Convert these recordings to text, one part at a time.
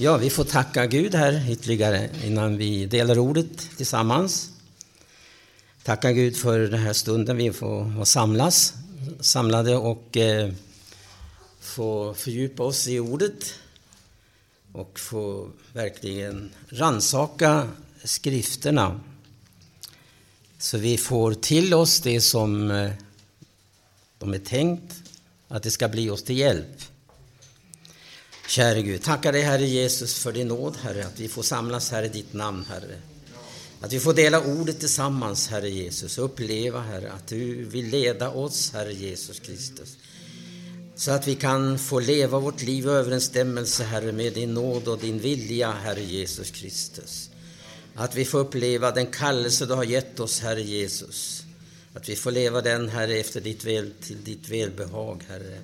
Ja, vi får tacka Gud här ytterligare innan vi delar ordet tillsammans. Tacka Gud för den här stunden vi får samlas, samlade och eh, få fördjupa oss i ordet och få verkligen ransaka skrifterna så vi får till oss det som eh, de är tänkt att det ska bli oss till hjälp. Käre Gud, tackar dig Herre Jesus för din nåd, Herre, att vi får samlas här i ditt namn, Herre. Att vi får dela ordet tillsammans, Herre Jesus, och uppleva, Herre, att du vill leda oss, Herre Jesus Kristus. Så att vi kan få leva vårt liv i överensstämmelse, Herre, med din nåd och din vilja, Herre Jesus Kristus. Att vi får uppleva den kallelse du har gett oss, Herre Jesus. Att vi får leva den, Herre, efter ditt väl, till ditt välbehag, Herre.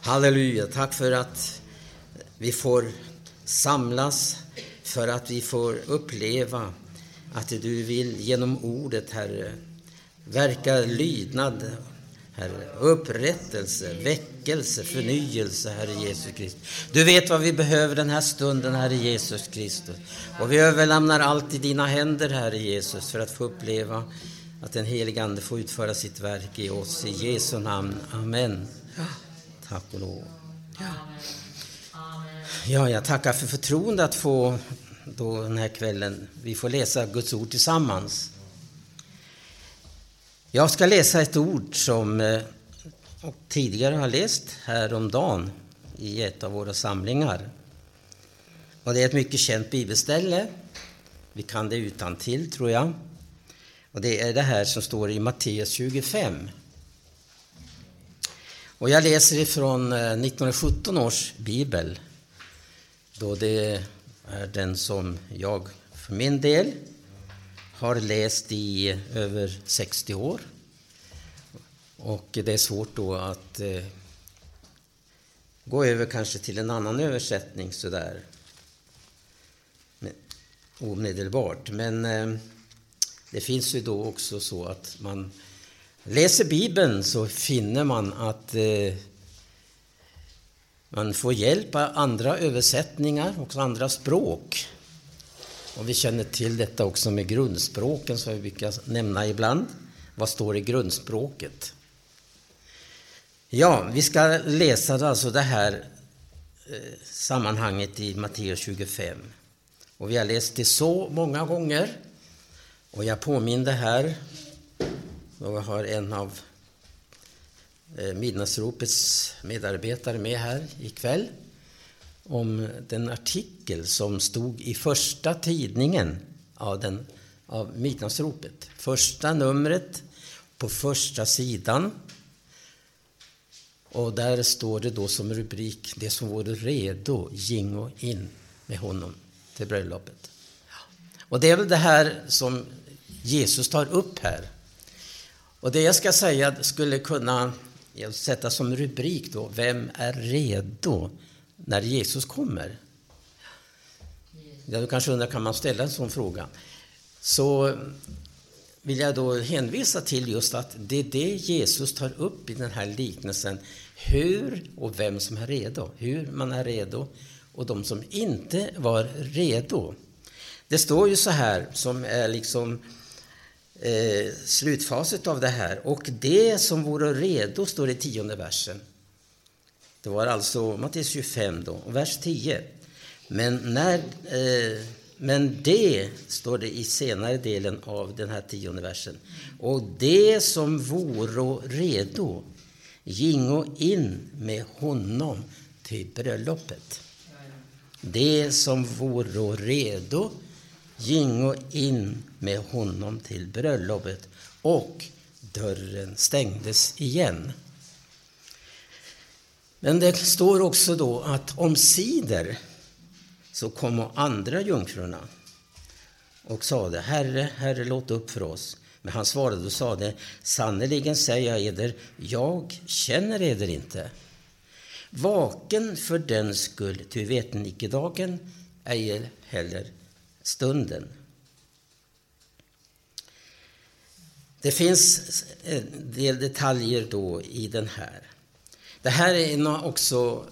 Halleluja, tack för att vi får samlas för att vi får uppleva att du vill genom ordet, Herre, verka lydnad, Herre, upprättelse, väckelse, förnyelse, Herre Jesus Kristus. Du vet vad vi behöver den här stunden, Herre Jesus Kristus. Och vi överlämnar allt i dina händer, Herre Jesus, för att få uppleva att den helige Ande får utföra sitt verk i oss. I Jesu namn. Amen. Tack och lov. Ja. Jag tackar för förtroendet att få då den här kvällen, vi får läsa Guds ord tillsammans. Jag ska läsa ett ord som eh, jag tidigare har läst häromdagen i ett av våra samlingar. Och det är ett mycket känt bibelställe. Vi kan det utan till tror jag. Och det är det här som står i Matteus 25. Och jag läser ifrån eh, 1917 års bibel då det är den som jag för min del har läst i över 60 år. Och det är svårt då att eh, gå över kanske till en annan översättning sådär omedelbart. Men eh, det finns ju då också så att man läser Bibeln så finner man att eh, man får hjälp av andra översättningar och andra språk. Och vi känner till detta också med grundspråken som vi brukar nämna ibland. Vad står i grundspråket? Ja, vi ska läsa alltså det här eh, sammanhanget i Matteus 25. Och vi har läst det så många gånger. Och jag påminner här, då jag har en av Eh, Midnattsropets medarbetare med här ikväll om den artikel som stod i första tidningen av, den, av Midnattsropet. Första numret på första sidan. Och där står det då som rubrik Det som vore redo gingo in med honom till bröllopet. Och det är väl det här som Jesus tar upp här. Och det jag ska säga skulle kunna sätta som rubrik då, Vem är redo när Jesus kommer? Ja, du kanske undrar, kan man ställa en sån fråga? Så vill jag då hänvisa till just att det är det Jesus tar upp i den här liknelsen. Hur och vem som är redo. Hur man är redo och de som inte var redo. Det står ju så här, som är liksom eh, slutfaset av det här. Och det som vore redo, står det i tionde versen. Det var alltså Matteus 25 då, och vers 10. Men, när, eh, men det, står det i senare delen av den här tionde versen. Och det som vore redo gingo in med honom till bröllopet. Det som vore redo gingo in med honom till bröllopet och dörren stängdes igen. Men det står också då att omsider så kom andra jungfrurna och sade Herre, Herre, låt upp för oss. Men han svarade och sade sannerligen säger jag eder, jag känner eder inte. Vaken för den skull, ty veten icke dagen, ej heller stunden. Det finns eh, en del detaljer då i den här. Det här är också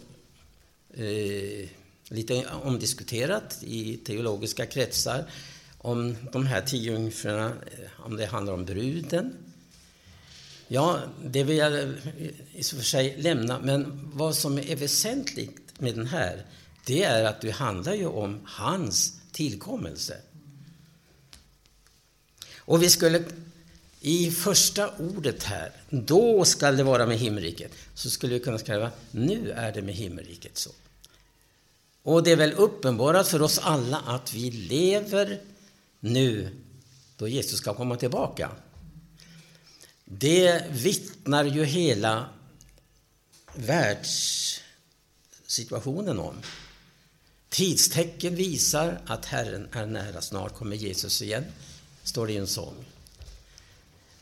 eh, lite omdiskuterat i teologiska kretsar om de här tio jungfrurna, eh, om det handlar om bruden. Ja, det vill jag eh, i och för sig lämna, men vad som är väsentligt med den här, det är att det handlar ju om hans tillkommelse. Och vi skulle i första ordet här, då skall det vara med himmelriket, så skulle vi kunna skriva nu är det med himmelriket så. Och det är väl uppenbarat för oss alla att vi lever nu då Jesus ska komma tillbaka. Det vittnar ju hela världssituationen om. Tidstecken visar att Herren är nära, snart kommer Jesus igen, står det i en sång.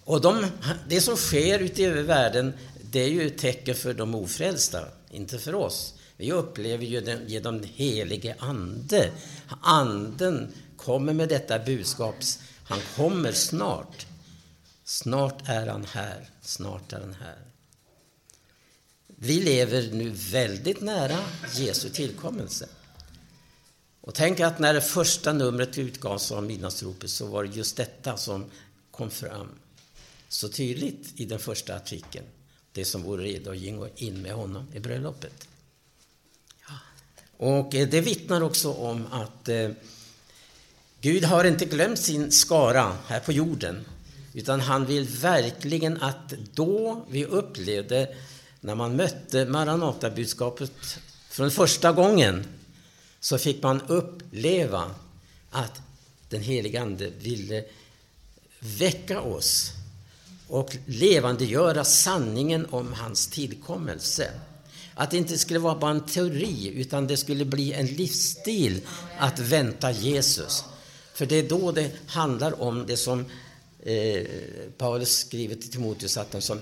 Och de, det som sker ute i världen, det är ju ett tecken för de ofrälsta, inte för oss. Vi upplever ju den genom den helige Ande. Anden kommer med detta budskap. Han kommer snart. Snart är han här. Snart är han här. Vi lever nu väldigt nära Jesu tillkommelse. Och tänk att när det första numret utgavs av Midnattsropet så var det just detta som kom fram så tydligt i den första artikeln. Det som vore redo att gå in med honom i bröllopet. Och eh, det vittnar också om att eh, Gud har inte glömt sin skara här på jorden. Utan han vill verkligen att då vi upplevde, när man mötte Maranatabudskapet från första gången, så fick man uppleva att den helige Ande ville väcka oss och levandegöra sanningen om hans tillkommelse. Att det inte skulle vara bara en teori, utan det skulle bli en livsstil att vänta Jesus. För det är då det handlar om det som eh, Paulus skriver till Timoteus, att de som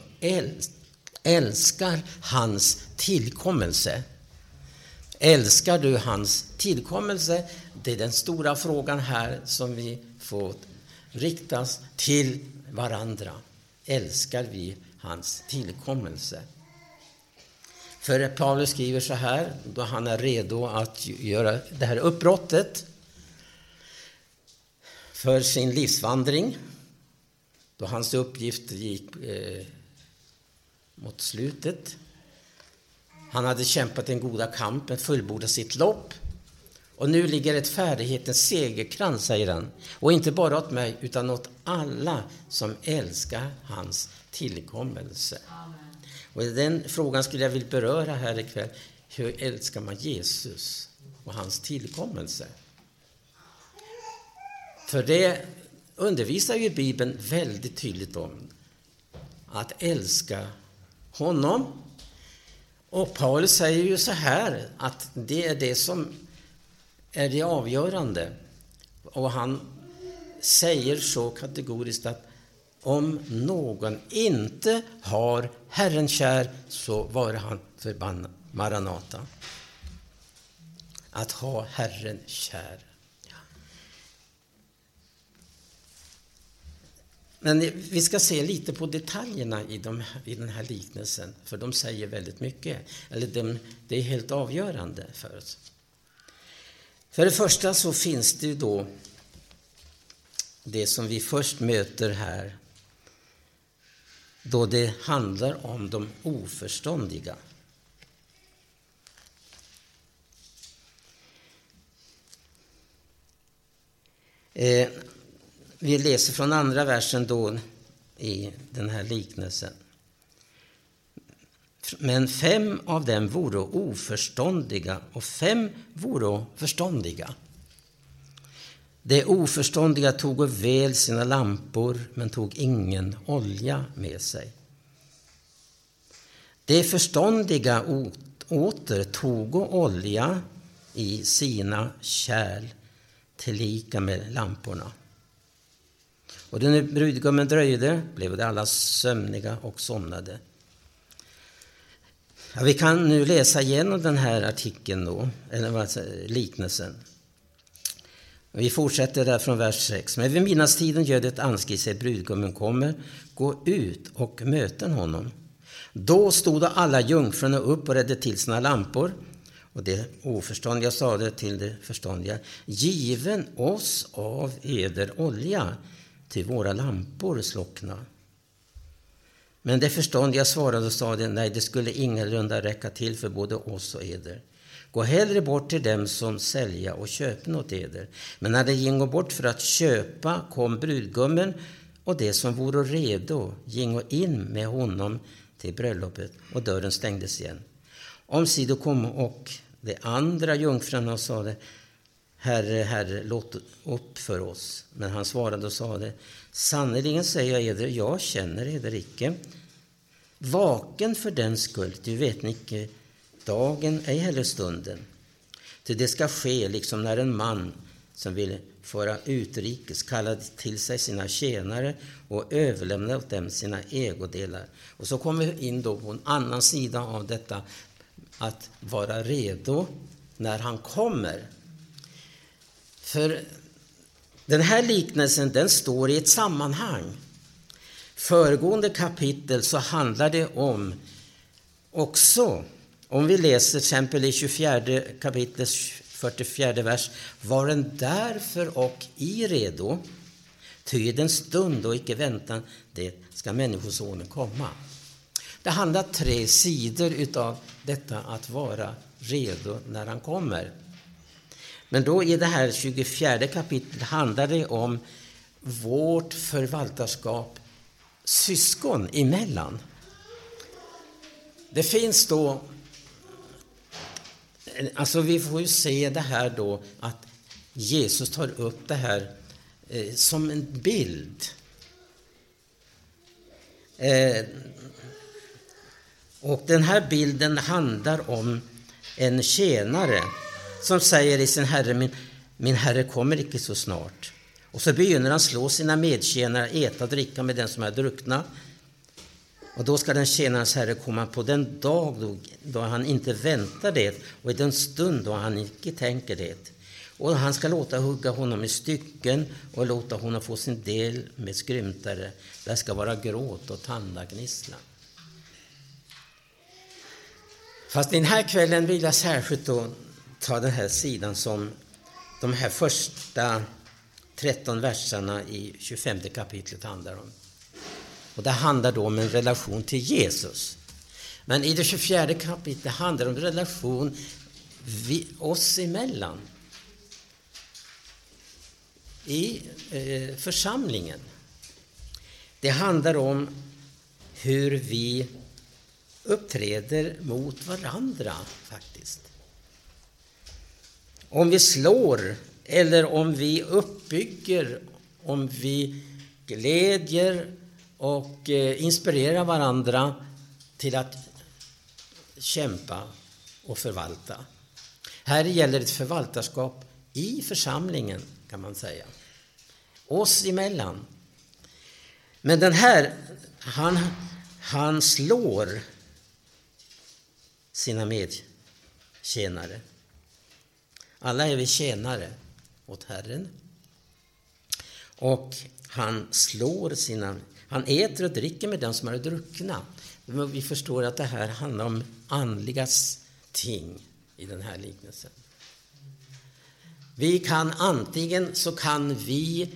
älskar hans tillkommelse. Älskar du hans tillkommelse? Det är den stora frågan här som vi får riktas till varandra älskar vi hans tillkommelse. För Paulus skriver så här, då han är redo att göra det här uppbrottet för sin livsvandring, då hans uppgift gick eh, mot slutet. Han hade kämpat den goda kampen, fullbordat sitt lopp. Och nu ligger rättfärdighetens segerkrans, säger han. Och inte bara åt mig, utan åt alla som älskar hans tillkommelse. Och den frågan skulle jag vilja beröra här ikväll. Hur älskar man Jesus och hans tillkommelse? För det undervisar ju Bibeln väldigt tydligt om. Att älska honom. Och Paulus säger ju så här att det är det som är det avgörande. Och han säger så kategoriskt att om någon inte har Herren kär så vare han förbannad. Maranata. Att ha Herren kär. Men vi ska se lite på detaljerna i, de, i den här liknelsen, för de säger väldigt mycket. Eller de, det är helt avgörande för oss. För det första så finns det ju då det som vi först möter här då det handlar om de oförståndiga. Eh, vi läser från andra versen då i den här liknelsen. Men fem av dem vore oförståndiga och fem vore förståndiga. De oförståndiga tog väl sina lampor men tog ingen olja med sig. De förståndiga åter tog olja i sina kärl tillika med lamporna. Och när brudgummen dröjde blev de alla sömniga och somnade. Ja, vi kan nu läsa igenom den här artikeln då, eller liknelsen. Vi fortsätter där från vers 6. Men vid midnattstiden gör det anskri sig, brudgummen kommer, gå ut och möten honom. Då stod alla jungfrurna upp och redde till sina lampor. Och det oförståndiga sade till det förståndiga, given oss av eder olja, till våra lampor slockna. Men det förståndiga svarade och sade, nej, det skulle ingalunda räcka till för både oss och eder. Gå hellre bort till dem som sälja och köpa åt eder. Men när de gingo bort för att köpa kom brudgummen och det som vore redo gingo in med honom till bröllopet och dörren stängdes igen. Omsido kom och de andra jungfrarna och sade Herre, Herre, låt upp för oss. Men han svarade och sade Sannerligen säger jag eder, jag känner eder icke. Vaken för den skull, du vet icke dagen, ej heller stunden. Ty det ska ske liksom när en man som vill föra utrikes kallade till sig sina tjänare och överlämnade åt dem sina ägodelar. Och så kommer vi in då på en annan sida av detta att vara redo när han kommer. För den här liknelsen den står i ett sammanhang. Föregående kapitel så handlar det om också, om vi läser till exempel i 24 kapitlet 44 vers, Varen därför och i redo, ty den stund och icke väntan det ska Människosonen komma. Det handlar tre sidor utav detta att vara redo när han kommer. Men då i det här 24 kapitlet handlar det om vårt förvaltarskap syskon emellan. Det finns då... Alltså vi får ju se det här då att Jesus tar upp det här eh, som en bild. Eh, och den här bilden handlar om en tjänare som säger i sin herre, min, min herre kommer icke så snart. Och så begynner han slå sina medtjänare, äta och dricka med den som är druckna. Och då ska den tjänarens herre komma på den dag då, då han inte väntar det och i den stund då han icke tänker det. Och han ska låta hugga honom i stycken och låta honom få sin del med skrymtare. Där ska vara gråt och tandagnisslan. Fast den här kvällen vill jag särskilt då ta den här sidan som de här första 13 verserna i 25 kapitlet handlar om. Och det handlar då om en relation till Jesus. Men i det 24 kapitlet handlar det om relation vi, oss emellan. I eh, församlingen. Det handlar om hur vi uppträder mot varandra faktiskt. Om vi slår eller om vi uppbygger, om vi glädjer och eh, inspirerar varandra till att kämpa och förvalta. Här gäller ett förvaltarskap i församlingen, kan man säga. Oss emellan. Men den här, han, han slår sina medtjänare. Alla är vi tjänare åt Herren. Och han slår sina... Han äter och dricker med dem som är druckna. Vi förstår att det här handlar om andligas ting i den här liknelsen. Vi kan antingen så kan vi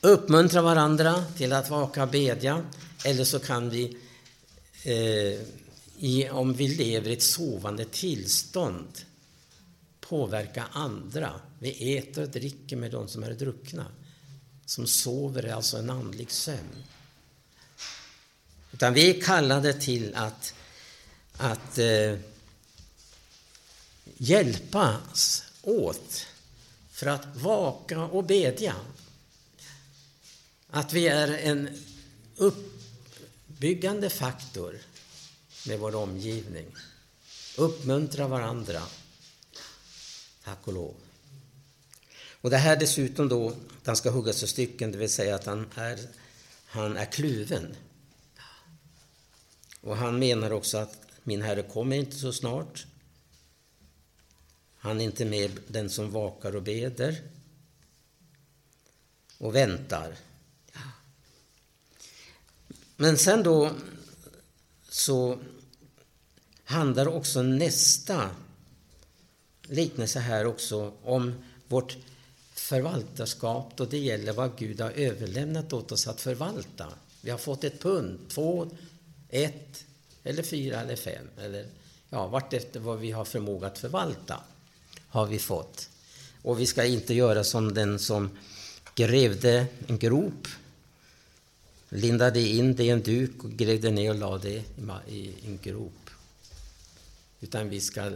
uppmuntra varandra till att vaka och bedja eller så kan vi eh, i, om vi lever i ett sovande tillstånd påverka andra. Vi äter och dricker med de som är druckna. Som sover är alltså en andlig sömn. Utan vi är kallade till att, att eh, hjälpas åt för att vaka och bedja. Att vi är en uppbyggande faktor med vår omgivning. Uppmuntra varandra. Tack och lov. Och det här dessutom då, att han ska huggas i stycken, det vill säga att han är, han är kluven. Och han menar också att min herre kommer inte så snart. Han är inte med den som vakar och beder och väntar. Men sen då så handlar också nästa liknelse här också om vårt förvaltarskap då det gäller vad Gud har överlämnat åt oss att förvalta. Vi har fått ett pund, två, ett eller fyra eller fem. Eller, ja, vartefter vad vi har förmåga att förvalta har vi fått. Och vi ska inte göra som den som grävde en grop, lindade in det i en duk och grävde ner och lade det i en grop. Utan vi ska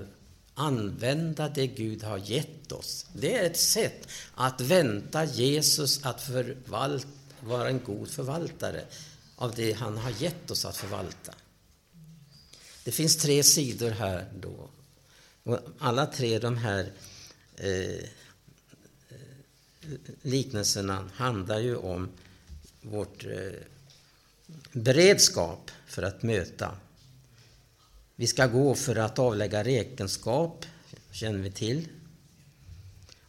använda det Gud har gett oss. Det är ett sätt att vänta Jesus att förvalta, vara en god förvaltare av det han har gett oss att förvalta. Det finns tre sidor här då. Och alla tre de här eh, liknelserna handlar ju om vårt eh, beredskap för att möta. Vi ska gå för att avlägga räkenskap, känner vi till.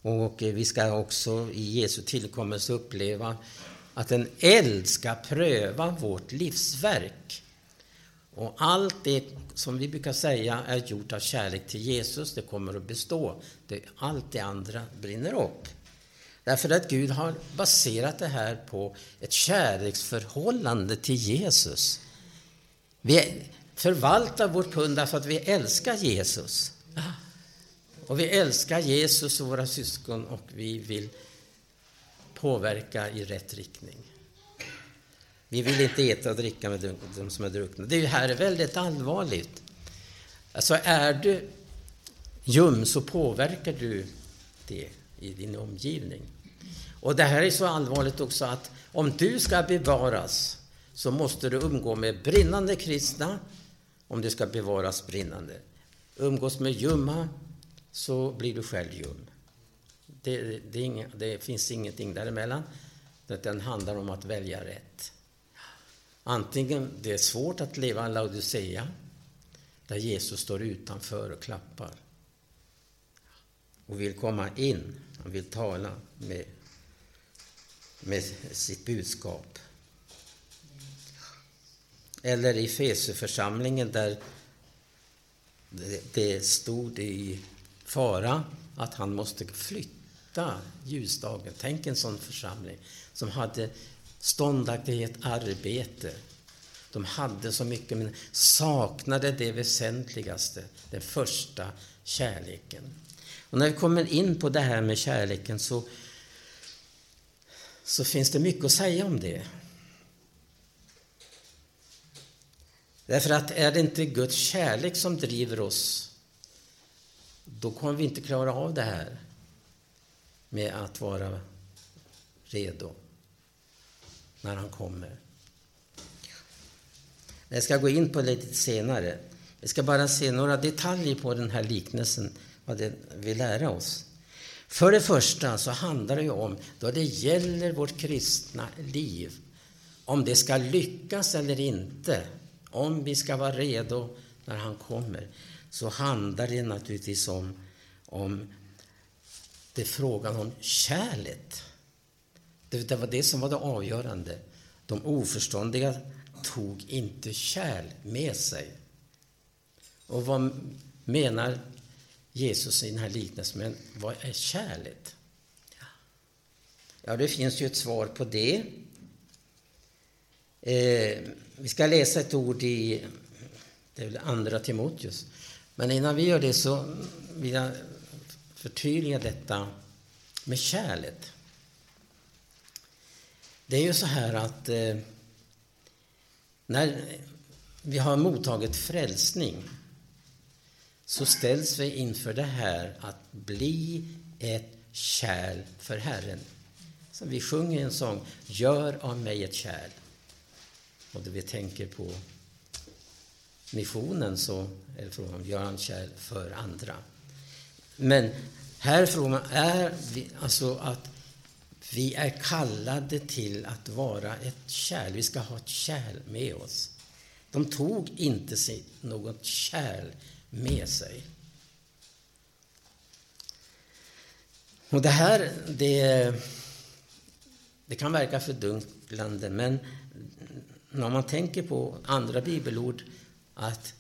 Och eh, vi ska också i Jesu tillkommelse uppleva att en eld ska pröva vårt livsverk. Och allt det som vi brukar säga är gjort av kärlek till Jesus, det kommer att bestå. allt det andra brinner upp. Därför att Gud har baserat det här på ett kärleksförhållande till Jesus. Vi förvaltar vårt pund därför att vi älskar Jesus. Och vi älskar Jesus och våra syskon och vi vill påverka i rätt riktning. Vi vill inte äta och dricka med de som är druckna. Det här är väldigt allvarligt. Alltså är du ljum så påverkar du det i din omgivning. Och det här är så allvarligt också att om du ska bevaras så måste du umgå med brinnande kristna om det ska bevaras brinnande. Umgås med ljumma så blir du själv ljum. Det, det, inga, det finns ingenting däremellan. Den handlar om att välja rätt. Antingen det är svårt att leva en Laodicea, där Jesus står utanför och klappar och vill komma in, han vill tala med, med sitt budskap. Eller i Fesuförsamlingen där det stod i fara att han måste flytta ljusdagen. Tänk en sån församling som hade ståndaktighet, arbete. De hade så mycket men saknade det väsentligaste, den första kärleken. Och när vi kommer in på det här med kärleken så, så finns det mycket att säga om det. Därför att är det inte Guds kärlek som driver oss, då kommer vi inte klara av det här med att vara redo när han kommer. Jag ska gå in på det lite senare. Vi ska bara se några detaljer på den här liknelsen, vad den vill lära oss. För det första så handlar det ju om, då det gäller vårt kristna liv, om det ska lyckas eller inte, om vi ska vara redo när han kommer, så handlar det naturligtvis om, om det är frågan om kärlet. Det, det var det som var det avgörande. De oförståndiga tog inte kärl med sig. Och vad menar Jesus i den här liknelsen? vad är kärlet? Ja, det finns ju ett svar på det. Eh, vi ska läsa ett ord i det är andra Timoteus. Men innan vi gör det så vill jag förtydliga detta med kärlet. Det är ju så här att eh, när vi har mottagit frälsning så ställs vi inför det här att bli ett kärl för Herren. Som vi sjunger en sång, Gör av mig ett kärl. Och det vi tänker på missionen så är det frågan om gör han kärl för andra. Men här är frågan är vi, alltså att vi är kallade till att vara ett kärl. Vi ska ha ett kärl med oss. De tog inte något kärl med sig. Och det här, det, det kan verka fördunklande, men när man tänker på andra bibelord att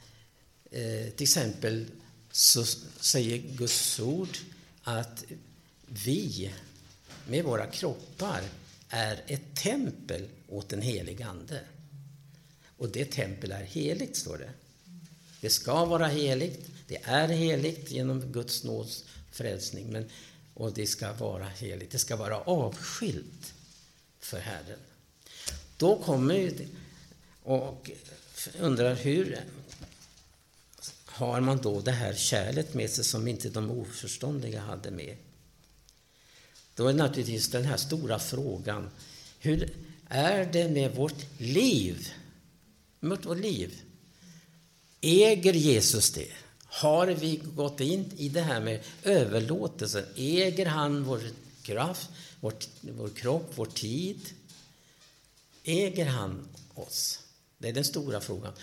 eh, till exempel så säger Guds ord att vi med våra kroppar är ett tempel åt den helige Ande. Och det tempel är heligt, står det. Det ska vara heligt. Det är heligt genom Guds nåds frälsning. Men, och det ska vara heligt. Det ska vara avskilt för Herren. Då kommer och undrar hur har man då det här kärlet med sig som inte de oförståndiga hade med? Då är naturligtvis den här stora frågan, hur är det med vårt liv? Med vårt liv? Äger Jesus det? Har vi gått in i det här med överlåtelsen? Äger han vår kraft, vår, vår kropp, vår tid? Äger han oss? Det är den stora frågan.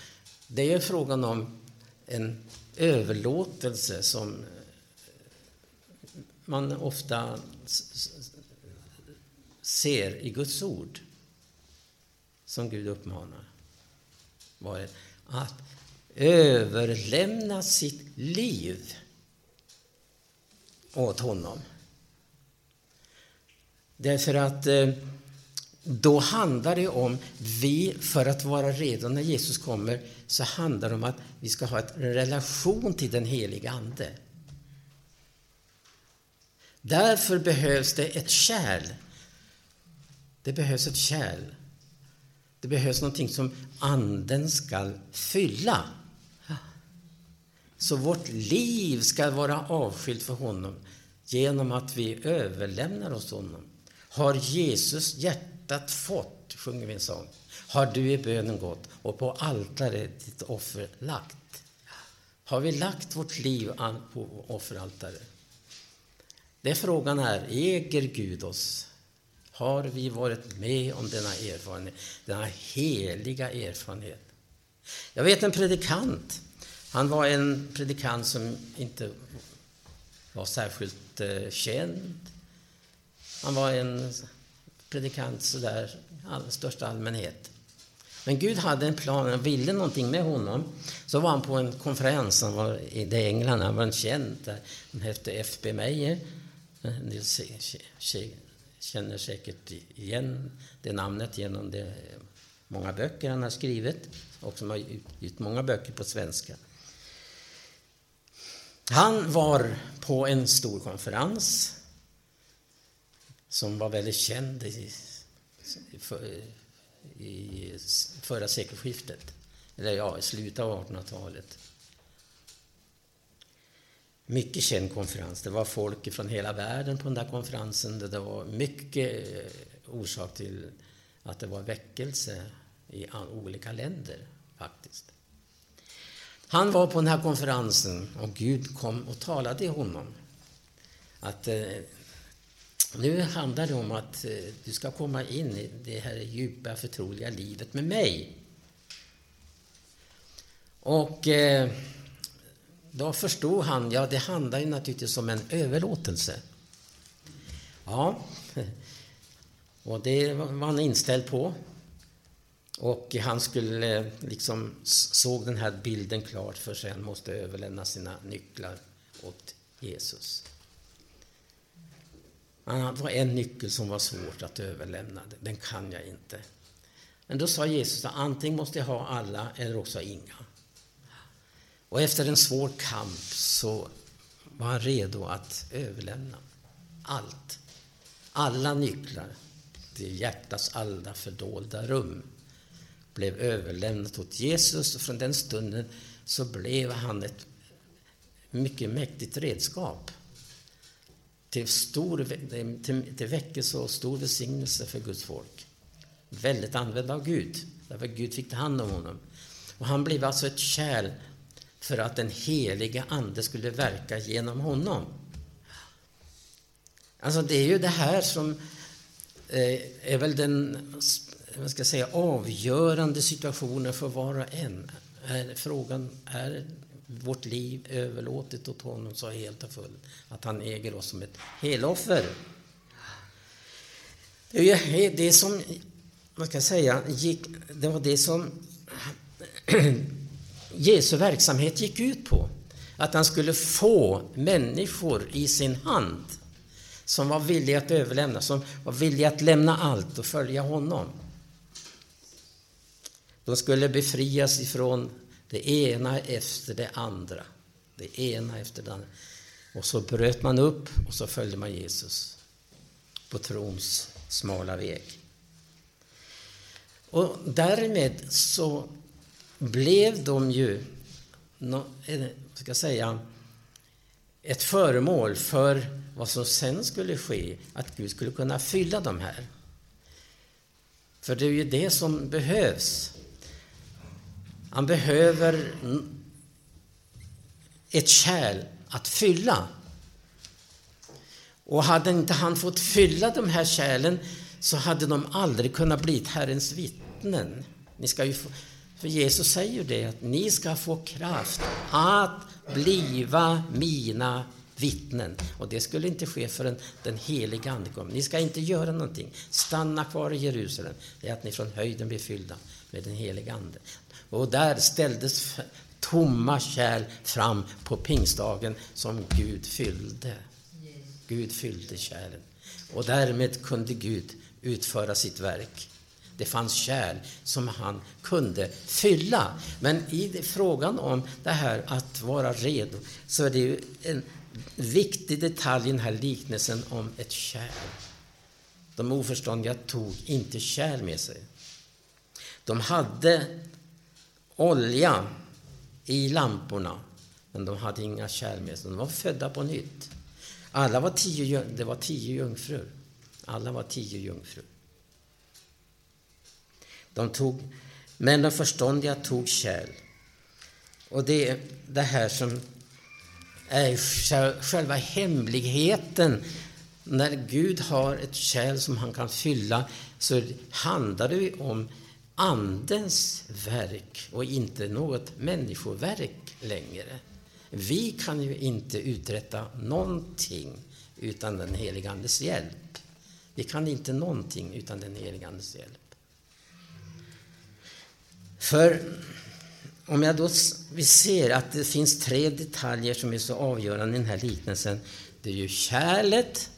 Det är frågan om en överlåtelse som eh, man ofta ser i Guds ord som Gud uppmanar. Var att överlämna sitt liv åt honom. Därför att eh, då handlar det om, vi, för att vara redo när Jesus kommer, så handlar det om att vi ska ha en relation till den heliga Ande. Därför behövs det ett kärl. Det behövs ett kärl. Det behövs någonting som Anden ska fylla. Så vårt liv ska vara avskilt för honom genom att vi överlämnar oss honom. Har Jesus hjärta hjärtat fått, sjunger vi en sång, har du i bönen gått och på altaret ditt offer lagt. Har vi lagt vårt liv på offeraltaret? Det frågan är, äger Gud oss? Har vi varit med om denna erfarenhet, denna heliga erfarenhet? Jag vet en predikant. Han var en predikant som inte var särskilt eh, känd. Han var en predikant sådär i största allmänhet. Men Gud hade en plan, han ville någonting med honom. Så var han på en konferens, han var i England, han var en känd eh, där. Han hette F.B. Meyer. Eh, Ni känner säkert igen det namnet genom de eh, många böcker han har skrivit och som har utgivit många böcker på svenska. Han var på en stor konferens som var väldigt känd i, i förra sekelskiftet, eller ja, i slutet av 1800-talet. Mycket känd konferens. Det var folk från hela världen på den där konferensen. Det var mycket eh, orsak till att det var väckelse i olika länder, faktiskt. Han var på den här konferensen och Gud kom och talade till honom. Att eh, nu handlar det om att eh, du ska komma in i det här djupa förtroliga livet med mig. Och eh, då förstod han, ja det handlar ju naturligtvis om en överlåtelse. Ja, och det var han inställd på. Och han skulle eh, liksom såg den här bilden klart för sig. Han måste överlämna sina nycklar åt Jesus. Det var en nyckel som var svårt att överlämna. Den kan jag inte. Men då sa Jesus att antingen måste jag ha alla eller också inga. Och efter en svår kamp så var han redo att överlämna allt. Alla nycklar till hjärtats alla fördolda rum blev överlämnat åt Jesus och från den stunden så blev han ett mycket mäktigt redskap till, stor, till, till väckelse och stor välsignelse för Guds folk. Väldigt använd av Gud, därför Gud fick ta hand om honom. Och han blev alltså ett kärl för att den heliga Ande skulle verka genom honom. Alltså det är ju det här som eh, är väl den vad ska jag säga, avgörande situationen för var och en. Är frågan är vårt liv överlåtet åt honom så helt och fullt att han äger oss som ett heloffer. Det är det som, man ska säga, gick, det var det som Jesu verksamhet gick ut på. att han skulle få människor i sin hand som var villiga att överlämna, som var villiga att lämna allt och följa honom. De skulle befrias ifrån det ena efter det andra. Det ena efter det andra. Och så bröt man upp och så följde man Jesus på trons smala väg. Och därmed så blev de ju, eh, ska jag säga, ett föremål för vad som sen skulle ske, att Gud skulle kunna fylla de här. För det är ju det som behövs. Han behöver ett kärl att fylla. Och hade inte han fått fylla de här kärlen så hade de aldrig kunnat bli Herrens vittnen. Ni ska ju få, för Jesus säger ju det, att ni ska få kraft att bliva mina vittnen. Och det skulle inte ske förrän den heliga Ande kom. Ni ska inte göra någonting. Stanna kvar i Jerusalem. Det är att ni från höjden blir fyllda med den heliga Ande. Och där ställdes tomma kärl fram på pingstdagen som Gud fyllde. Gud fyllde kärlen. Och därmed kunde Gud utföra sitt verk. Det fanns kärl som han kunde fylla. Men i frågan om det här att vara redo så är det ju en viktig detalj i den här liknelsen om ett kärl. De oförståndiga tog inte kärl med sig. De hade olja i lamporna, men de hade inga kärl med sig. De var födda på nytt. Alla var tio, det var tio jungfrur. Alla var tio jungfrur. De tog, men de förståndiga tog kärl. Och det är det här som är själva hemligheten. När Gud har ett kärl som han kan fylla så handlar det om Andens verk och inte något människoverk längre. Vi kan ju inte uträtta någonting utan den helige Andes hjälp. Vi kan inte någonting utan den helige Andes hjälp. För om jag då, vi ser att det finns tre detaljer som är så avgörande i den här liknelsen. Det är ju kärlet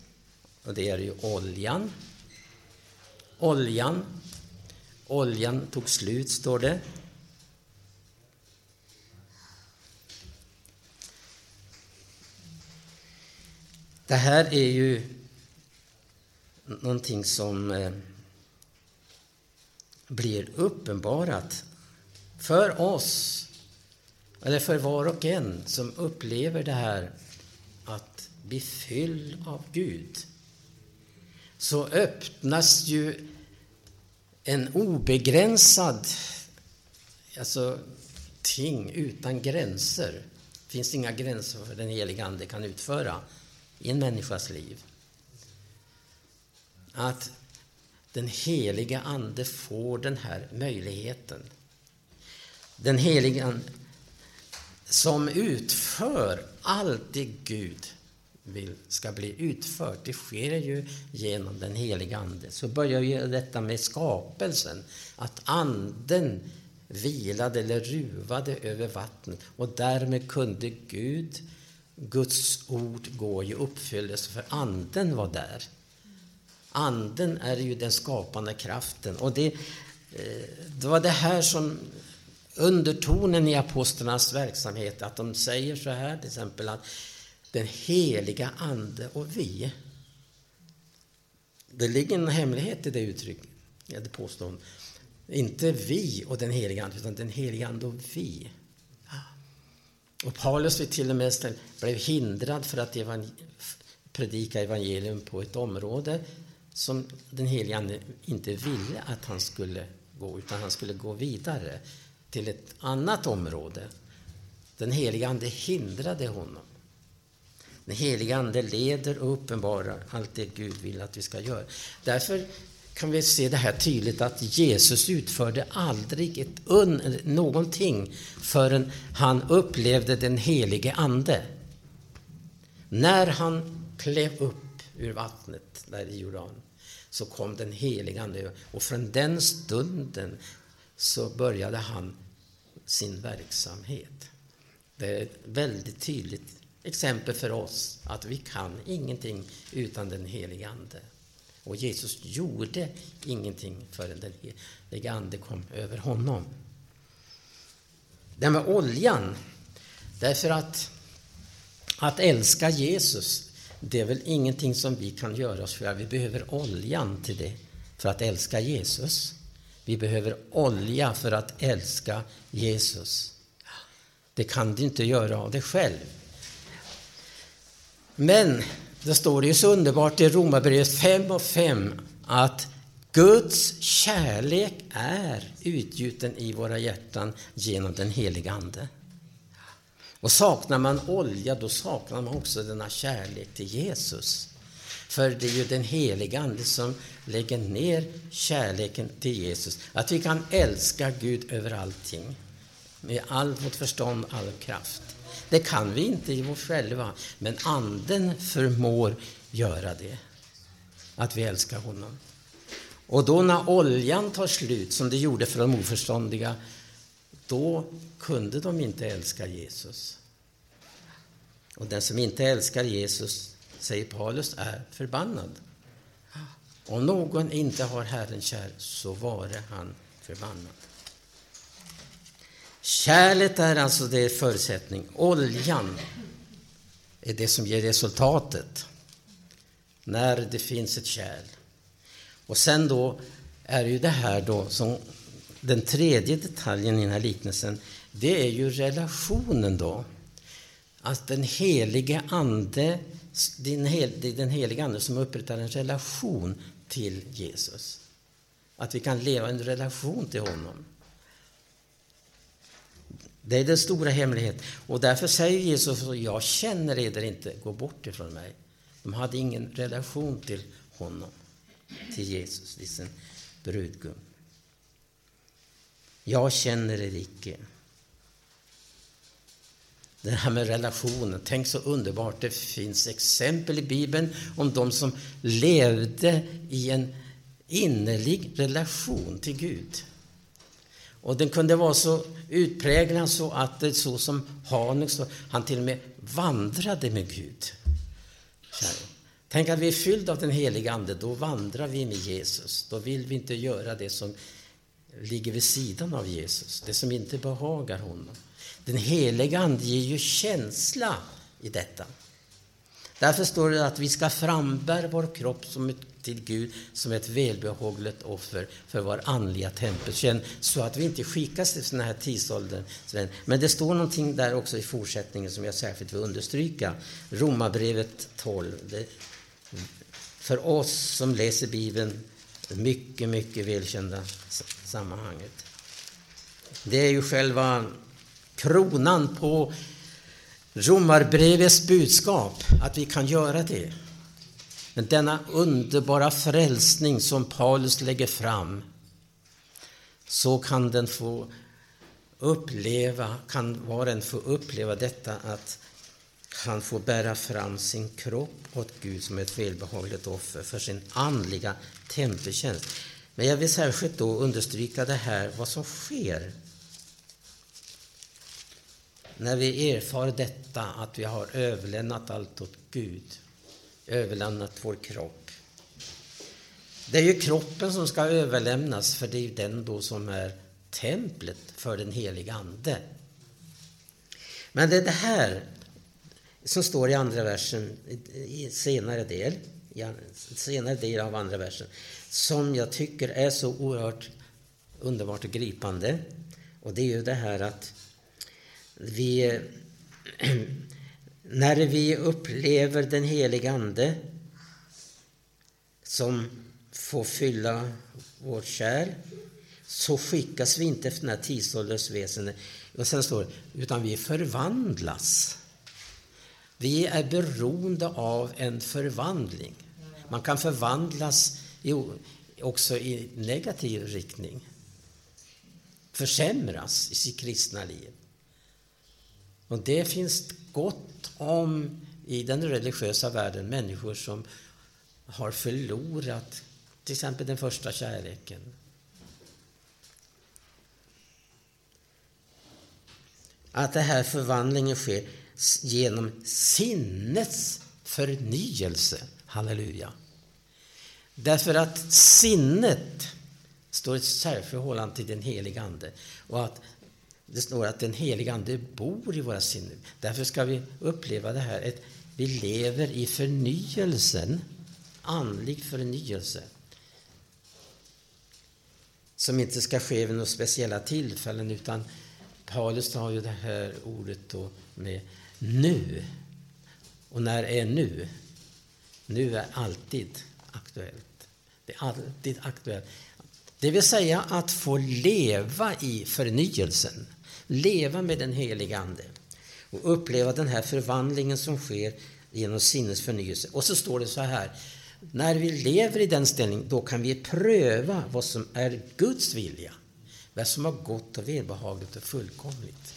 och det är ju oljan. Oljan. Oljan tog slut, står det. Det här är ju någonting som eh, blir uppenbarat för oss, eller för var och en som upplever det här att bli fylld av Gud, så öppnas ju en obegränsad alltså, ting utan gränser. Det finns inga gränser för den heliga Ande kan utföra i en människas liv. Att den heliga Ande får den här möjligheten den helige som utför allt det Gud vill ska bli utfört. Det sker ju genom den helige Ande. Så börjar ju detta med skapelsen, att Anden vilade eller ruvade över vattnet och därmed kunde Gud, Guds ord, gå i uppfyllelse, för Anden var där. Anden är ju den skapande kraften. Och det, eh, det var det här som undertonen i apostlarnas verksamhet att de säger så här till exempel att den heliga Ande och vi. Det ligger en hemlighet i det uttrycket, det påståendet. Inte vi och den heliga Ande, utan den heliga Ande och vi. Och Paulus till och med blev hindrad för att evangel predika evangelium på ett område som den helige Ande inte ville att han skulle gå, utan han skulle gå vidare till ett annat område. Den helige Ande hindrade honom. Den helige Ande leder och uppenbarar allt det Gud vill att vi ska göra. Därför kan vi se det här tydligt att Jesus utförde aldrig ett un, någonting förrän han upplevde den helige Ande. När han klev upp ur vattnet där i Jordan så kom den helige Ande och från den stunden så började han sin verksamhet. Det är väldigt tydligt exempel för oss att vi kan ingenting utan den helige Ande. Och Jesus gjorde ingenting förrän den helige Ande kom över honom. Det med oljan, därför att att älska Jesus, det är väl ingenting som vi kan göra oss för. Vi behöver oljan till det, för att älska Jesus. Vi behöver olja för att älska Jesus. Det kan du inte göra av dig själv. Men det står ju så underbart i Romarbrevet 5 och 5 att Guds kärlek är utgjuten i våra hjärtan genom den heliga Ande. Och saknar man olja, då saknar man också denna kärlek till Jesus. För det är ju den heliga Ande som lägger ner kärleken till Jesus. Att vi kan älska Gud över allting. Med allt vårt förstånd, all kraft. Det kan vi inte i oss själva, men Anden förmår göra det. Att vi älskar honom. Och då när oljan tar slut, som det gjorde för de oförståndiga, då kunde de inte älska Jesus. Och den som inte älskar Jesus, säger Paulus, är förbannad. Om någon inte har Herren kär, så vare han förbannad. Kärlet är alltså det förutsättning. Oljan är det som ger resultatet när det finns ett kärl. Och sen då är det ju det här då som den tredje detaljen i den här liknelsen, det är ju relationen då. Att den helige Ande, den, hel, den helige Ande som upprättar en relation till Jesus. Att vi kan leva en relation till honom. Det är den stora hemligheten. Och därför säger Jesus, jag känner eder inte, gå bort ifrån mig. De hade ingen relation till honom, till Jesus, till sin brudgum. Jag känner er icke. Det här med relationen, tänk så underbart. Det finns exempel i Bibeln om de som levde i en innerlig relation till Gud. Och den kunde vara så utpräglad så att det så som Hanuk, han till och med vandrade med Gud. Tänk att vi är fyllda av den heliga Ande, då vandrar vi med Jesus. Då vill vi inte göra det som ligger vid sidan av Jesus, det som inte behagar honom. Den heliga Ande ger ju känsla i detta. Därför står det att vi ska frambära vår kropp som ett, till Gud som ett välbehagligt offer för vår andliga tempel, så att vi inte skickas till sådana här tidsåldern. Men det står någonting där också i fortsättningen som jag särskilt vill understryka. Romarbrevet 12. Det, för oss som läser Bibeln mycket, mycket välkända sammanhanget. Det är ju själva kronan på Romarbrevets budskap, att vi kan göra det. Men denna underbara frälsning som Paulus lägger fram, så kan den få uppleva, kan var och en få uppleva detta att han får bära fram sin kropp åt Gud som ett välbehagligt offer för sin andliga tempeltjänst. Men jag vill särskilt då understryka det här, vad som sker när vi erfar detta, att vi har överlämnat allt åt Gud, överlämnat vår kropp. Det är ju kroppen som ska överlämnas, för det är ju den då som är templet för den heliga Ande. Men det är det här som står i andra versen, i senare del, i senare del av andra versen, som jag tycker är så oerhört underbart och gripande. Och det är ju det här att vi, när vi upplever den heliga Ande som får fylla vårt kärl så skickas vi inte efter den här tidsålderns väsen. Och sen står det, utan vi förvandlas. Vi är beroende av en förvandling. Man kan förvandlas också i negativ riktning. Försämras i sitt kristna liv. Och det finns gott om i den religiösa världen människor som har förlorat till exempel den första kärleken. att den här förvandlingen sker genom sinnets förnyelse. Halleluja. Därför att sinnet står i ett särförhållande till den helige Ande. Och att det står att den helige Ande bor i våra sinnen. Därför ska vi uppleva det här. Ett, vi lever i förnyelsen, andlig förnyelse. Som inte ska ske vid några speciella tillfällen utan Paulus har ju det här ordet då med nu. Och när är nu? Nu är alltid aktuellt. Det är alltid aktuellt. Det vill säga att få leva i förnyelsen. Leva med den heliga Ande. Och uppleva den här förvandlingen som sker genom sinnets förnyelse. Och så står det så här. När vi lever i den ställningen, då kan vi pröva vad som är Guds vilja. Vad som är gott och välbehagligt och fullkomligt.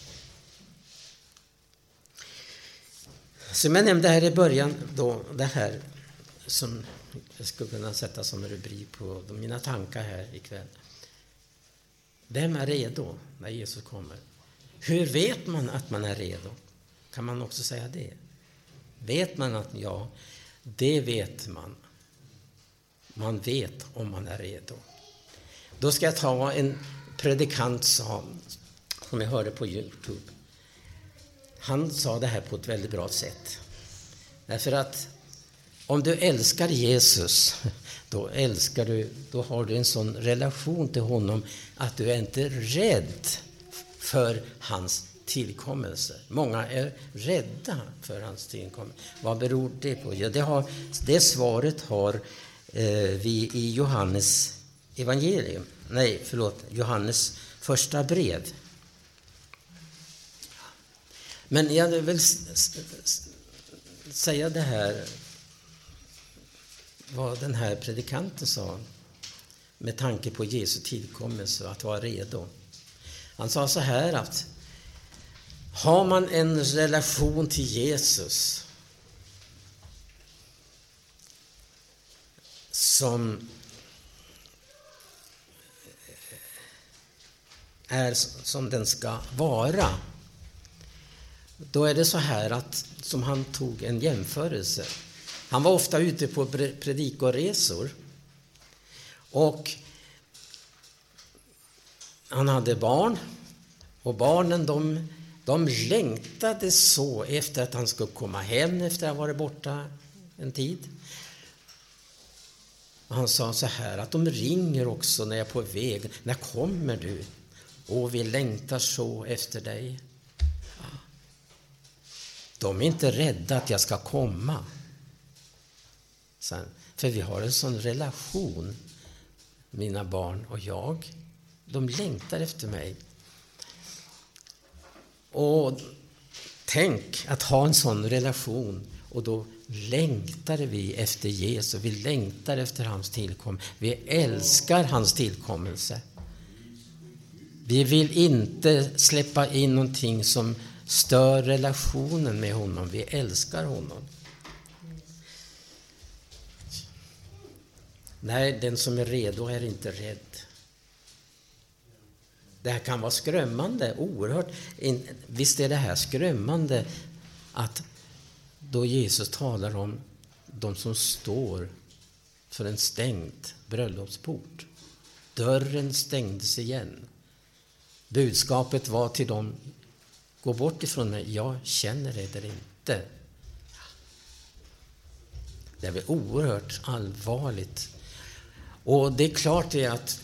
Som jag nämnde här i början, då, det här som jag skulle kunna sätta som rubrik på mina tankar här ikväll. Vem är redo när Jesus kommer? Hur vet man att man är redo? Kan man också säga det? Vet man att ja, det vet man. Man vet om man är redo. Då ska jag ta en predikant sa, som jag hörde på Youtube. Han sa det här på ett väldigt bra sätt. Därför att om du älskar Jesus, då älskar du, då har du en sån relation till honom att du är inte rädd för hans tillkommelse. Många är rädda för hans tillkommelse. Vad beror det på? Ja, det, har, det svaret har eh, vi i Johannes evangelium. Nej, förlåt, Johannes första brev. Men jag vill säga det här vad den här predikanten sa med tanke på Jesu tillkommelse att vara redo. Han sa så här att har man en relation till Jesus som är som den ska vara då är det så här att, som han tog en jämförelse han var ofta ute på predikoresor. Och han hade barn. Och barnen de, de längtade så efter att han skulle komma hem efter att ha varit borta en tid. Och han sa så här att de ringer också när jag är på väg. När kommer du? Och vi längtar så efter dig. De är inte rädda att jag ska komma. Sen, för vi har en sån relation, mina barn och jag. De längtar efter mig. Och tänk att ha en sån relation och då längtar vi efter Jesus, vi längtar efter hans tillkommelse. Vi älskar hans tillkommelse. Vi vill inte släppa in någonting som stör relationen med honom. Vi älskar honom. Nej, den som är redo är inte rädd. Det här kan vara skrämmande, oerhört. Visst är det här skrämmande att då Jesus talar om de som står för en stängd bröllopsport. Dörren stängdes igen. Budskapet var till dem, gå bort ifrån mig, jag känner er inte. Det är väl oerhört allvarligt och det är klart det att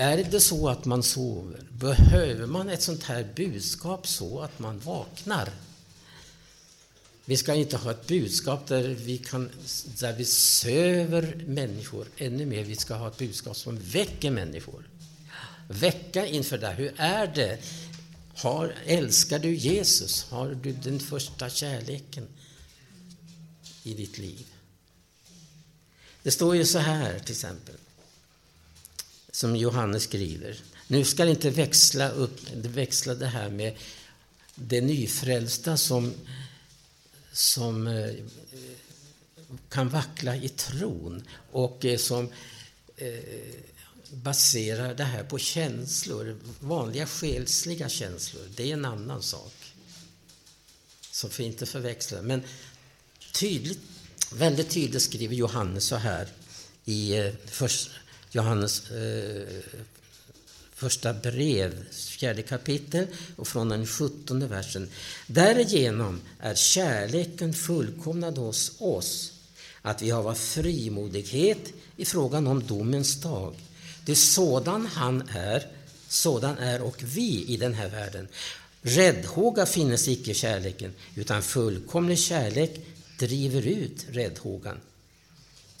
är det så att man sover, behöver man ett sånt här budskap så att man vaknar? Vi ska inte ha ett budskap där vi, kan, där vi söver människor ännu mer. Vi ska ha ett budskap som väcker människor. Väcka inför det. Hur är det? Har, älskar du Jesus? Har du den första kärleken i ditt liv? Det står ju så här till exempel, som Johannes skriver. Nu ska det inte växla, upp, växla det här med det nyfrälsta som, som eh, kan vackla i tron och eh, som eh, baserar det här på känslor, vanliga själsliga känslor, det är en annan sak. Som vi inte förväxlar. Men tydligt, väldigt tydligt skriver Johannes så här i Johannes eh, första brev, fjärde kapitel och från den sjuttonde versen. Därigenom är kärleken fullkomnad hos oss, att vi har frimodighet i frågan om domens dag. Det är sådan han är, sådan är och vi i den här världen. Räddhåga finnes icke i kärleken, utan fullkomlig kärlek driver ut räddhågan.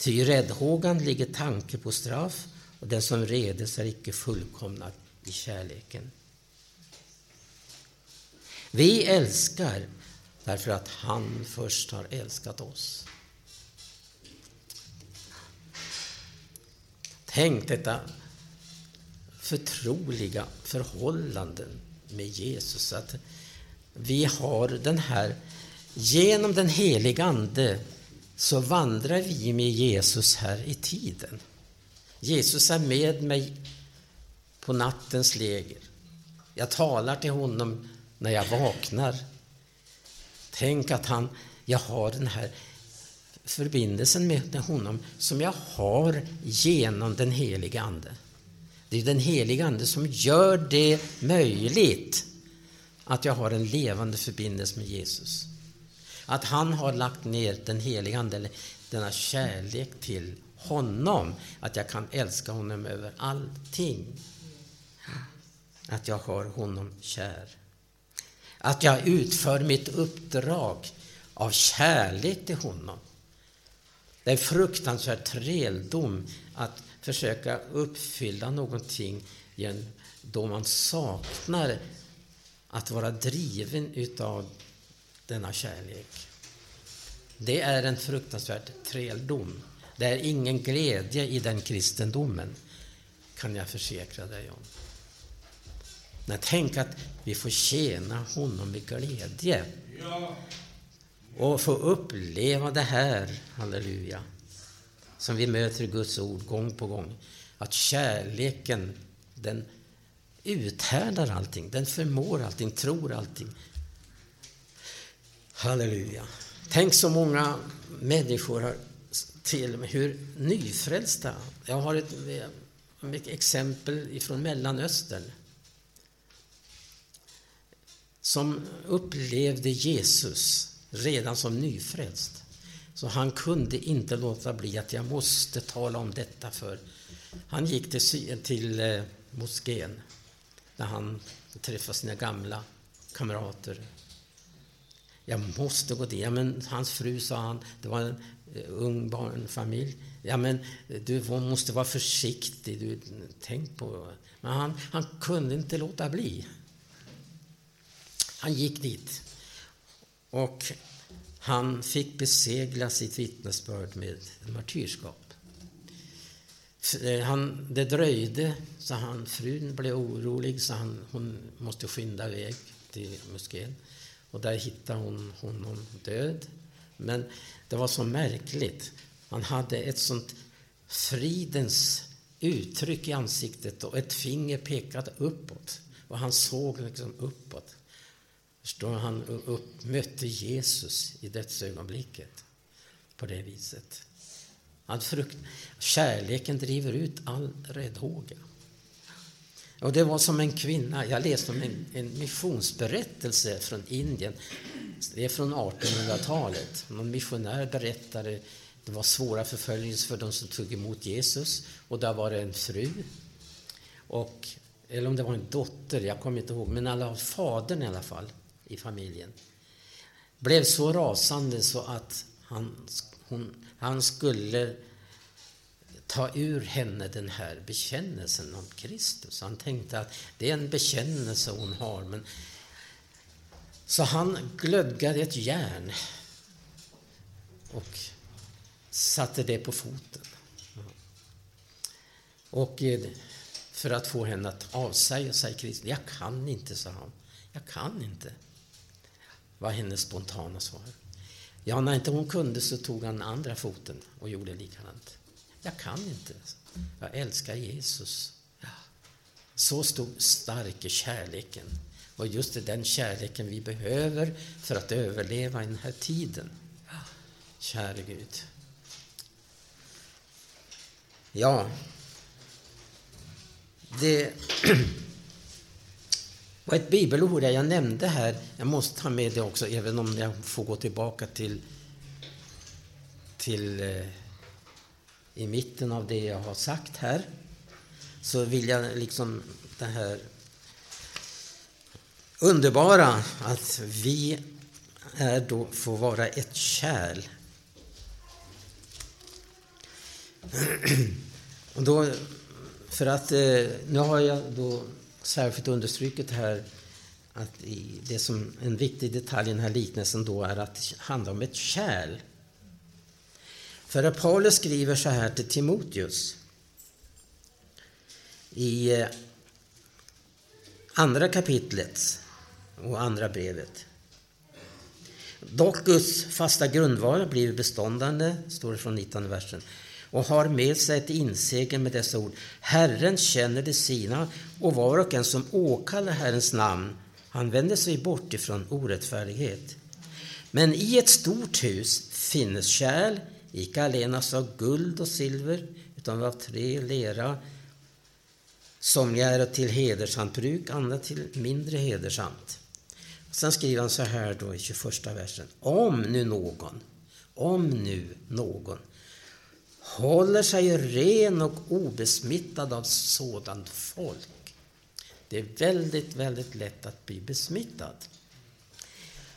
Ty i räddhågan ligger tanke på straff, och den som redes är icke fullkomnad i kärleken. Vi älskar därför att han först har älskat oss. Tänk detta förtroliga förhållanden med Jesus. Att vi har den här, genom den heliga Ande så vandrar vi med Jesus här i tiden. Jesus är med mig på nattens läger. Jag talar till honom när jag vaknar. Tänk att han, jag har den här förbindelsen med honom som jag har genom den heliga Ande. Det är den heliga Ande som gör det möjligt att jag har en levande förbindelse med Jesus. Att han har lagt ner den heliga Ande, denna kärlek till honom. Att jag kan älska honom över allting. Att jag har honom kär. Att jag utför mitt uppdrag av kärlek till honom. Det är fruktansvärd träldom att försöka uppfylla någonting då man saknar att vara driven utav denna kärlek. Det är en fruktansvärd träldom. Det är ingen glädje i den kristendomen, kan jag försäkra dig om. Men tänk att vi får tjäna honom med glädje. Och få uppleva det här, halleluja, som vi möter i Guds ord gång på gång. Att kärleken, den uthärdar allting, den förmår allting, tror allting. Halleluja. Tänk så många människor har till och med hur nyfrälsta... Jag har ett, ett exempel från Mellanöstern som upplevde Jesus redan som nyfrälst. Så han kunde inte låta bli att jag måste tala om detta för han gick till, till eh, moskén där han träffade sina gamla kamrater. Jag måste gå dit. Ja, men hans fru sa han, det var en eh, ung barnfamilj. Ja, men du måste vara försiktig. Du, tänk på... Men han, han kunde inte låta bli. Han gick dit. Och han fick besegla sitt vittnesbörd med martyrskap. Eh, han, det dröjde, så han, frun blev orolig så han, hon måste skynda iväg till moskén. Och där hittade hon honom död. Men det var så märkligt. Han hade ett sånt fridens uttryck i ansiktet och ett finger pekade uppåt. Och han såg liksom uppåt. Förstår Han upp, mötte Jesus i dödsögonblicket på det viset. All frukt, kärleken driver ut all räddhåga. Och det var som en kvinna, jag läste om en, en missionsberättelse från Indien. Det är från 1800-talet. Någon missionär berättade det var svåra förföljelser för de som tog emot Jesus. Och där var det en fru. Och, eller om det var en dotter, jag kommer inte ihåg. Men alla, fadern i alla fall i familjen blev så rasande så att han, hon, han skulle ta ur henne den här bekännelsen om Kristus. Han tänkte att det är en bekännelse hon har. Men... Så han glödgade ett järn och satte det på foten. Och eh, för att få henne att avsäga sig Kristus. Jag kan inte, sa han. Jag kan inte var hennes spontana svar. Ja, när inte hon kunde så tog han andra foten och gjorde likadant. Jag kan inte. Jag älskar Jesus. Så stor, stark är kärleken. Och just det den kärleken vi behöver för att överleva i den här tiden. Käre Gud. Ja, det var ett bibelord jag nämnde här. Jag måste ta med det också, även om jag får gå tillbaka till, till eh, i mitten av det jag har sagt här. Så vill jag liksom det här underbara att vi är då, får vara ett kärl. Och då, för att, eh, nu har jag då särskilt understrukit här att det som en viktig detalj i den här liknelsen då är att det handlar om ett kärl. För Paulus skriver så här till Timoteus i eh, andra kapitlet och andra brevet. Dock Guds fasta grundval blir beståndande, står det från 19 versen och har med sig ett insegel med dessa ord. Herren känner de sina och var och en som åkallar Herrens namn, han vänder sig bort ifrån orättfärdighet. Men i ett stort hus finnes kärl, icke allenast av guld och silver, utan av trä, lera. Somliga är till hedersamt bruk, andra till mindre hedersamt. Sen skriver han så här då i 21 versen. Om nu någon, om nu någon håller sig ren och obesmittad av sådant folk. Det är väldigt, väldigt lätt att bli besmittad.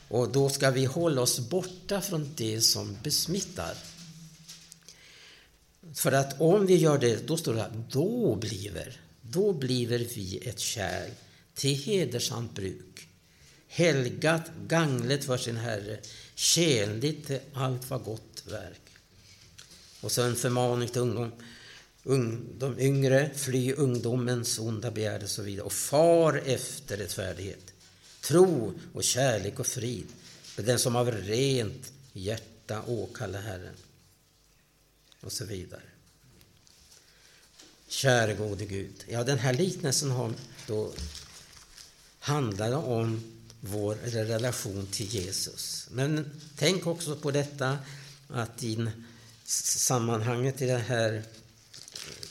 Och då ska vi hålla oss borta från det som besmittar. För att om vi gör det, då står det här, då bliver, då bliver vi ett kärl till hedersamt bruk, helgat, ganglet för sin Herre, tjänligt till allt vad gott verk. Och så en förmaning till ungdom, ung, de yngre, fly ungdomens onda begär och så vidare. Och far efter rättfärdighet, tro och kärlek och frid med den som av rent hjärta åkallar Herren. Och så vidare. Käre gode Gud. Ja, den här liknelsen har då handlar om vår relation till Jesus. Men tänk också på detta att i sammanhanget i den här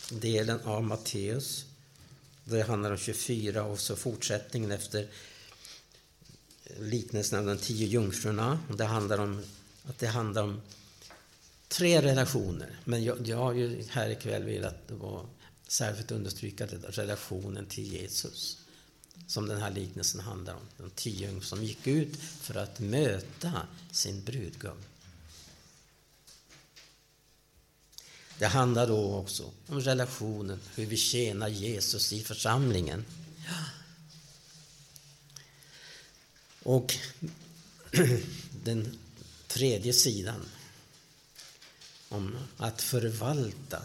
delen av Matteus. Det handlar om 24 och så fortsättningen efter liknelsen av de tio jungfrurna. Det handlar om att det handlar om tre relationer. Men jag, jag har ju här ikväll velat vara särskilt understryka relationen till Jesus som den här liknelsen handlar om. De tio som gick ut för att möta sin brudgum. Det handlar då också om relationen, hur vi tjänar Jesus i församlingen. Och den tredje sidan om att förvalta.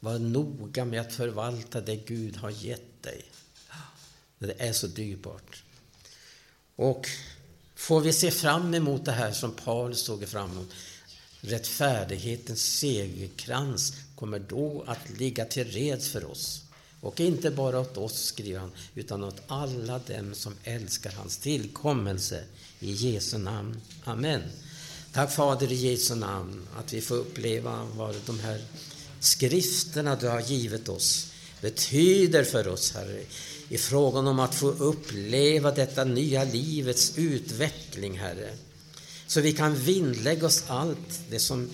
Var noga med att förvalta det Gud har gett dig. Det är så dyrbart. Och får vi se fram emot det här som Paulus såg fram emot Rättfärdighetens segerkrans kommer då att ligga till reds för oss. Och inte bara åt oss, skriver han, utan åt alla dem som älskar hans tillkommelse. I Jesu namn. Amen. Tack Fader i Jesu namn att vi får uppleva vad de här skrifterna du har givit oss betyder för oss, Herre, i frågan om att få uppleva detta nya livets utveckling, Herre. Så vi kan vinnlägga oss allt det som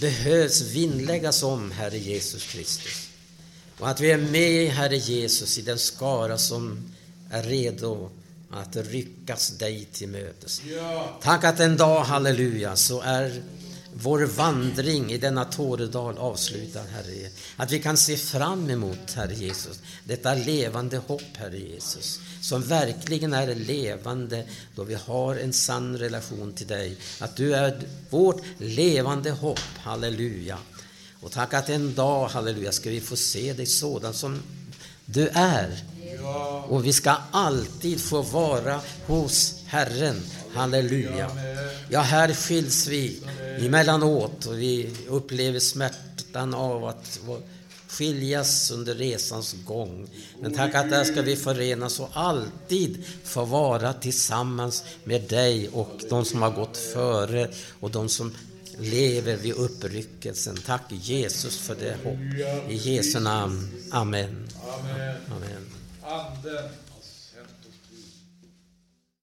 behövs vinnläggas om, Herre Jesus Kristus. Och att vi är med, Herre Jesus, i den skara som är redo att ryckas dig till mötes. Ja. Tack att en dag, halleluja, så är vår vandring i denna Tåredal avslutad, Herre. Att vi kan se fram emot, Herre Jesus, detta levande hopp, Herre Jesus som verkligen är levande då vi har en sann relation till dig. Att du är vårt levande hopp, halleluja. Och tack att en dag, halleluja, ska vi få se dig sådan som du är. Och vi ska alltid få vara hos Herren, halleluja. Ja, här skiljs vi emellanåt och vi upplever smärta längtan av att skiljas under resans gång. Men tack att där ska vi förenas och alltid få vara tillsammans med dig och de som har gått före och de som lever vid uppryckelsen. Tack Jesus för det hopp. I Jesu namn. Amen. Amen. Amen. Anden har sänt oss ut.